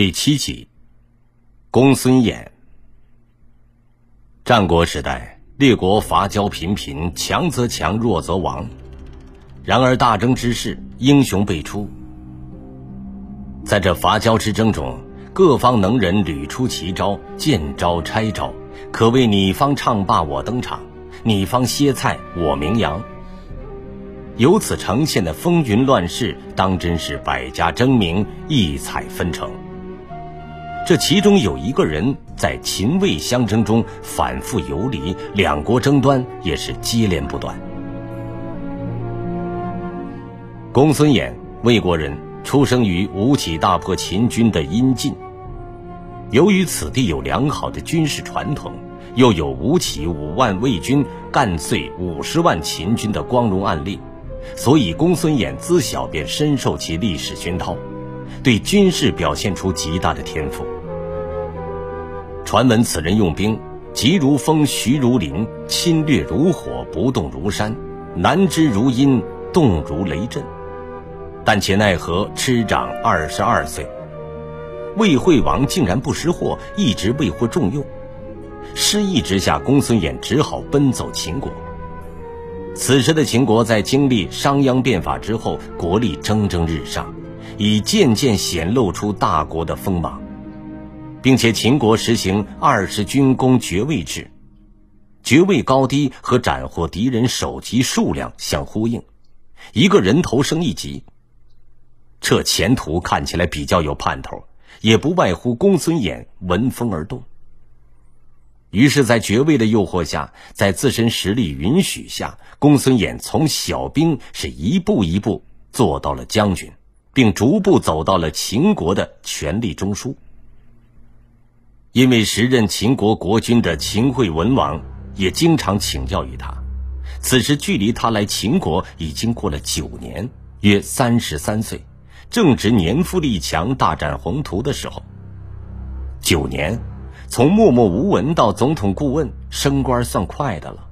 第七集，公孙衍。战国时代，列国伐交频频，强则强，弱则亡。然而大争之势，英雄辈出。在这伐交之争中，各方能人屡出奇招，见招拆招，可谓你方唱罢我登场，你方歇菜我名扬。由此呈现的风云乱世，当真是百家争鸣，异彩纷呈。这其中有一个人在秦魏相争中反复游离，两国争端也是接连不断。公孙衍，魏国人，出生于吴起大破秦军的阴晋。由于此地有良好的军事传统，又有吴起五万魏军干碎五十万秦军的光荣案例，所以公孙衍自小便深受其历史熏陶。对军事表现出极大的天赋。传闻此人用兵急如风，徐如林，侵略如火，不动如山，难知如阴，动如雷震。但且奈何痴长二十二岁，魏惠王竟然不识货，一直未获重用。失意之下，公孙衍只好奔走秦国。此时的秦国在经历商鞅变法之后，国力蒸蒸日上。已渐渐显露出大国的锋芒，并且秦国实行二十军功爵位制，爵位高低和斩获敌人首级数量相呼应，一个人头升一级。这前途看起来比较有盼头，也不外乎公孙衍闻风而动。于是，在爵位的诱惑下，在自身实力允许下，公孙衍从小兵是一步一步做到了将军。并逐步走到了秦国的权力中枢。因为时任秦国国君的秦惠文王也经常请教于他。此时距离他来秦国已经过了九年，约三十三岁，正值年富力强、大展宏图的时候。九年，从默默无闻到总统顾问，升官算快的了。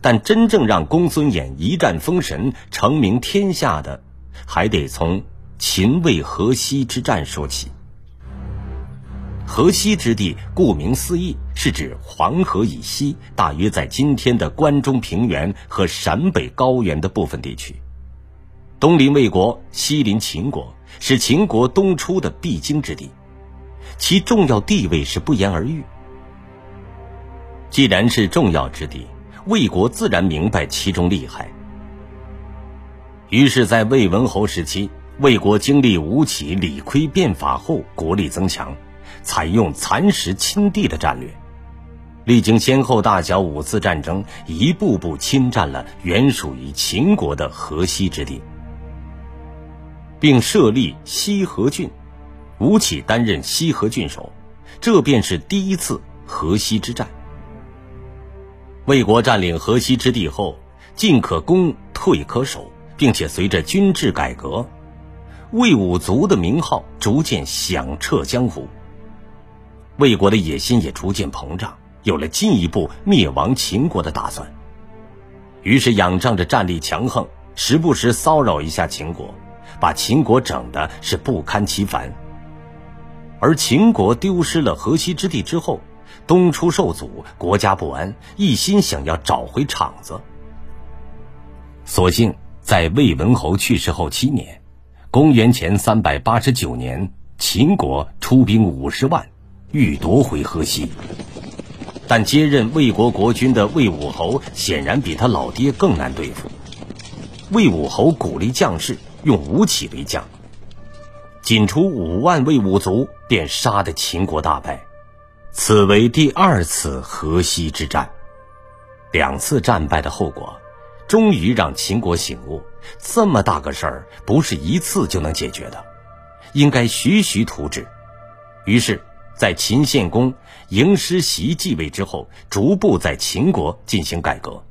但真正让公孙衍一战封神、成名天下的，还得从。秦魏河西之战说起。河西之地，顾名思义，是指黄河以西，大约在今天的关中平原和陕北高原的部分地区。东临魏国，西临秦国，是秦国东出的必经之地，其重要地位是不言而喻。既然是重要之地，魏国自然明白其中厉害。于是，在魏文侯时期。魏国经历吴起、李悝变法后，国力增强，采用蚕食亲地的战略，历经先后大小五次战争，一步步侵占了原属于秦国的河西之地，并设立西河郡，吴起担任西河郡守，这便是第一次河西之战。魏国占领河西之地后，进可攻，退可守，并且随着军制改革。魏武卒的名号逐渐响彻江湖，魏国的野心也逐渐膨胀，有了进一步灭亡秦国的打算。于是仰仗着战力强横，时不时骚扰一下秦国，把秦国整的是不堪其烦。而秦国丢失了河西之地之后，东出受阻，国家不安，一心想要找回场子。所幸在魏文侯去世后七年。公元前三百八十九年，秦国出兵五十万，欲夺回河西。但接任魏国国君的魏武侯显然比他老爹更难对付。魏武侯鼓励将士，用吴起为将，仅出五万魏武卒，便杀得秦国大败。此为第二次河西之战，两次战败的后果。终于让秦国醒悟，这么大个事儿不是一次就能解决的，应该徐徐图之。于是，在秦献公迎师袭继位之后，逐步在秦国进行改革，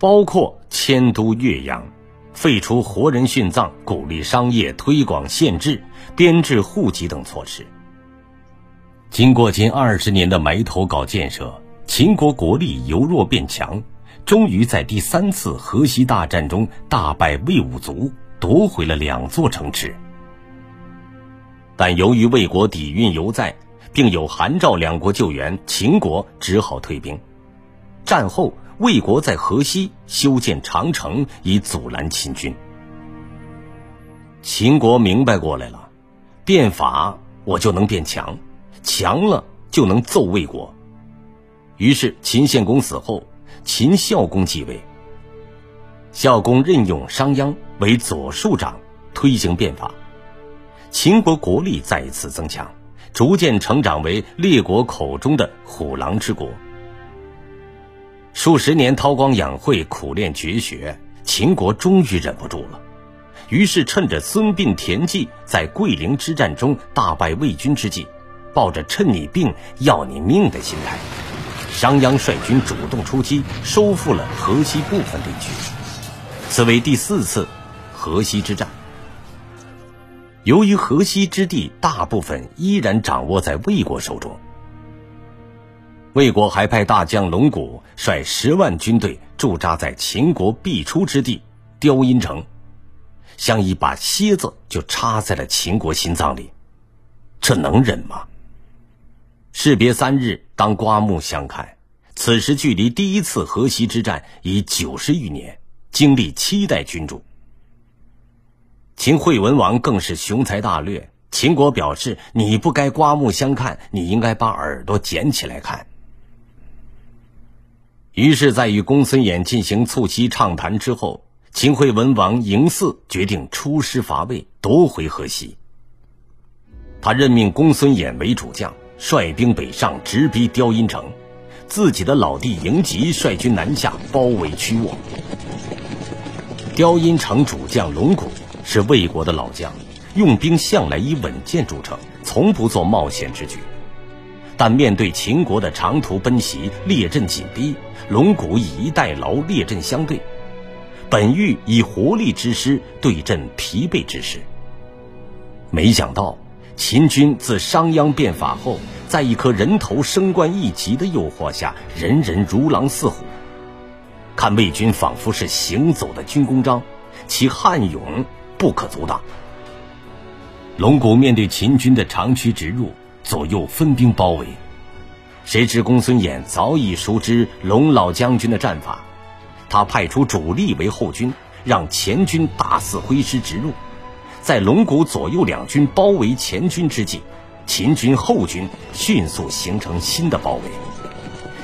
包括迁都岳阳、废除活人殉葬、鼓励商业、推广县制、编制户籍等措施。经过近二十年的埋头搞建设，秦国国力由弱变强。终于在第三次河西大战中大败魏武卒，夺回了两座城池。但由于魏国底蕴犹在，并有韩赵两国救援，秦国只好退兵。战后，魏国在河西修建长城，以阻拦秦军。秦国明白过来了，变法我就能变强，强了就能揍魏国。于是秦献公死后，秦孝公继位。孝公任用商鞅为左庶长，推行变法。秦国国力再一次增强，逐渐成长为列国口中的虎狼之国。数十年韬光养晦、苦练绝学，秦国终于忍不住了，于是趁着孙膑、田忌在桂陵之战中大败魏军之际，抱着趁你病要你命的心态，商鞅率军主动出击，收复了河西部分地区。此为第四次河西之战。由于河西之地大部分依然掌握在魏国手中，魏国还派大将龙骨率十万军队驻扎在秦国必出之地雕阴城，像一把楔子就插在了秦国心脏里，这能忍吗？士别三日，当刮目相看。此时距离第一次河西之战已九十余年，经历七代君主。秦惠文王更是雄才大略。秦国表示：“你不该刮目相看，你应该把耳朵捡起来看。”于是，在与公孙衍进行促膝畅谈之后，秦惠文王嬴驷决定出师伐魏，夺回河西。他任命公孙衍为主将，率兵北上，直逼雕阴城；自己的老弟嬴吉率军南下，包围曲沃。雕阴城主将龙骨。是魏国的老将，用兵向来以稳健著称，从不做冒险之举。但面对秦国的长途奔袭、列阵紧逼，龙骨以逸待劳，列阵相对，本欲以活力之师对阵疲惫之师。没想到秦军自商鞅变法后，在一颗人头升官一级的诱惑下，人人如狼似虎，看魏军仿佛是行走的军功章，其悍勇。不可阻挡。龙骨面对秦军的长驱直入，左右分兵包围。谁知公孙衍早已熟知龙老将军的战法，他派出主力为后军，让前军大肆挥师直入。在龙骨左右两军包围前军之际，秦军后军迅速形成新的包围，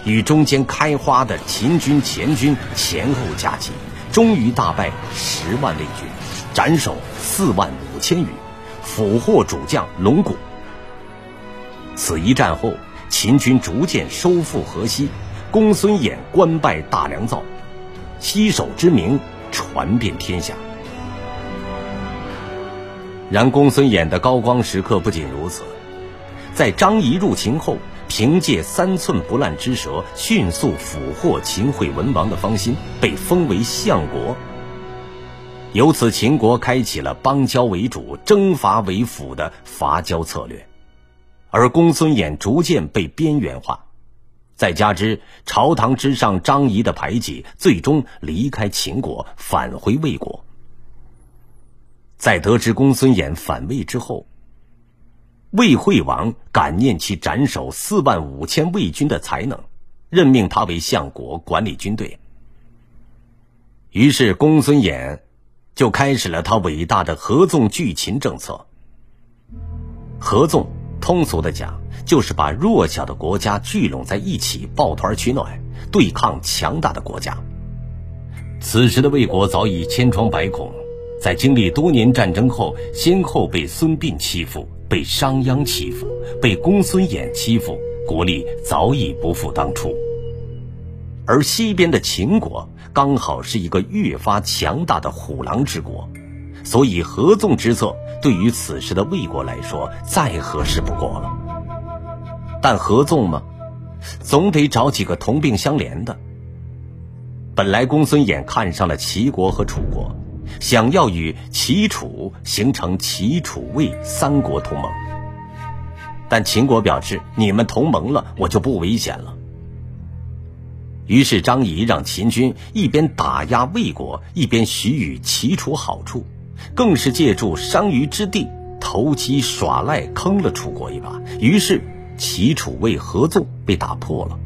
与中间开花的秦军前军前后夹击，终于大败十万魏军。斩首四万五千余，俘获主将龙骨。此一战后，秦军逐渐收复河西，公孙衍官拜大良造，西首之名传遍天下。然公孙衍的高光时刻不仅如此，在张仪入秦后，凭借三寸不烂之舌，迅速俘获秦惠文王的芳心，被封为相国。由此，秦国开启了邦交为主、征伐为辅的伐交策略，而公孙衍逐渐被边缘化。再加之朝堂之上张仪的排挤，最终离开秦国，返回魏国。在得知公孙衍反魏之后，魏惠王感念其斩首四万五千魏军的才能，任命他为相国，管理军队。于是，公孙衍。就开始了他伟大的合纵拒秦政策。合纵，通俗的讲，就是把弱小的国家聚拢在一起，抱团取暖，对抗强大的国家。此时的魏国早已千疮百孔，在经历多年战争后，先后被孙膑欺负，被商鞅欺负，被公孙衍欺负，国力早已不复当初。而西边的秦国刚好是一个越发强大的虎狼之国，所以合纵之策对于此时的魏国来说再合适不过了。但合纵嘛，总得找几个同病相怜的。本来公孙衍看上了齐国和楚国，想要与齐楚形成齐楚魏三国同盟，但秦国表示：你们同盟了，我就不危险了。于是张仪让秦军一边打压魏国，一边许予齐楚好处，更是借助商于之地投机耍赖坑了楚国一把，于是齐楚魏合纵被打破了。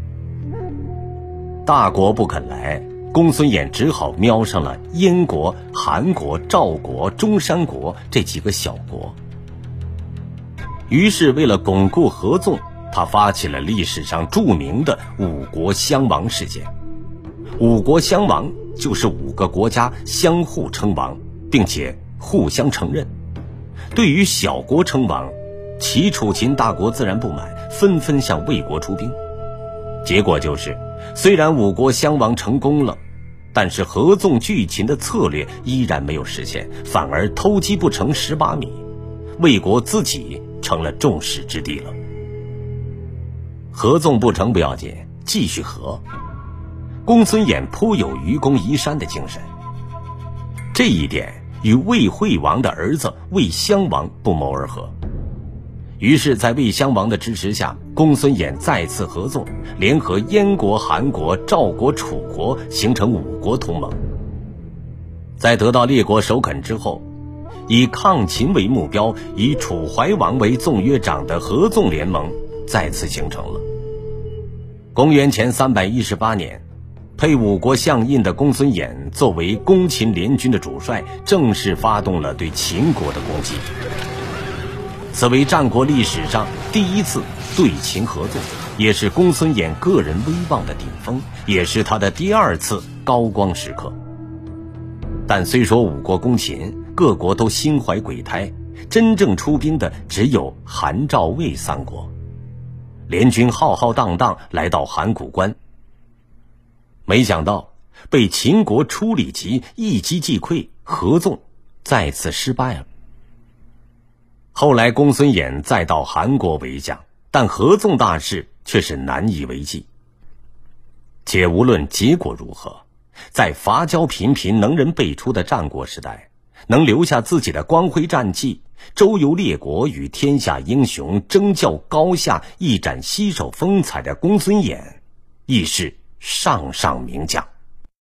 大国不肯来，公孙衍只好瞄上了燕国、韩国、赵国、中山国这几个小国。于是，为了巩固合纵，他发起了历史上著名的五国相王事件。五国相王就是五个国家相互称王，并且互相承认。对于小国称王，齐、楚、秦大国自然不满，纷纷向魏国出兵。结果就是，虽然五国相王成功了，但是合纵拒秦的策略依然没有实现，反而偷鸡不成蚀把米，魏国自己成了众矢之的了。合纵不成不要紧，继续合。公孙衍颇有愚公移山的精神，这一点与魏惠王的儿子魏襄王不谋而合。于是，在魏襄王的支持下，公孙衍再次合纵，联合燕国、韩国、赵国、楚国，形成五国同盟。在得到列国首肯之后，以抗秦为目标，以楚怀王为纵约长的合纵联盟再次形成了。公元前三百一十八年。配五国相印的公孙衍作为攻秦联军的主帅，正式发动了对秦国的攻击。此为战国历史上第一次对秦合作，也是公孙衍个人威望的顶峰，也是他的第二次高光时刻。但虽说五国攻秦，各国都心怀鬼胎，真正出兵的只有韩、赵、魏三国。联军浩浩荡荡来到函谷关。没想到被秦国初里吉一击即溃，合纵再次失败了。后来公孙衍再到韩国为将，但合纵大事却是难以为继。且无论结果如何，在伐交频频、能人辈出的战国时代，能留下自己的光辉战绩，周游列国，与天下英雄争较高下，一展西手风采的公孙衍，亦是。上上名将。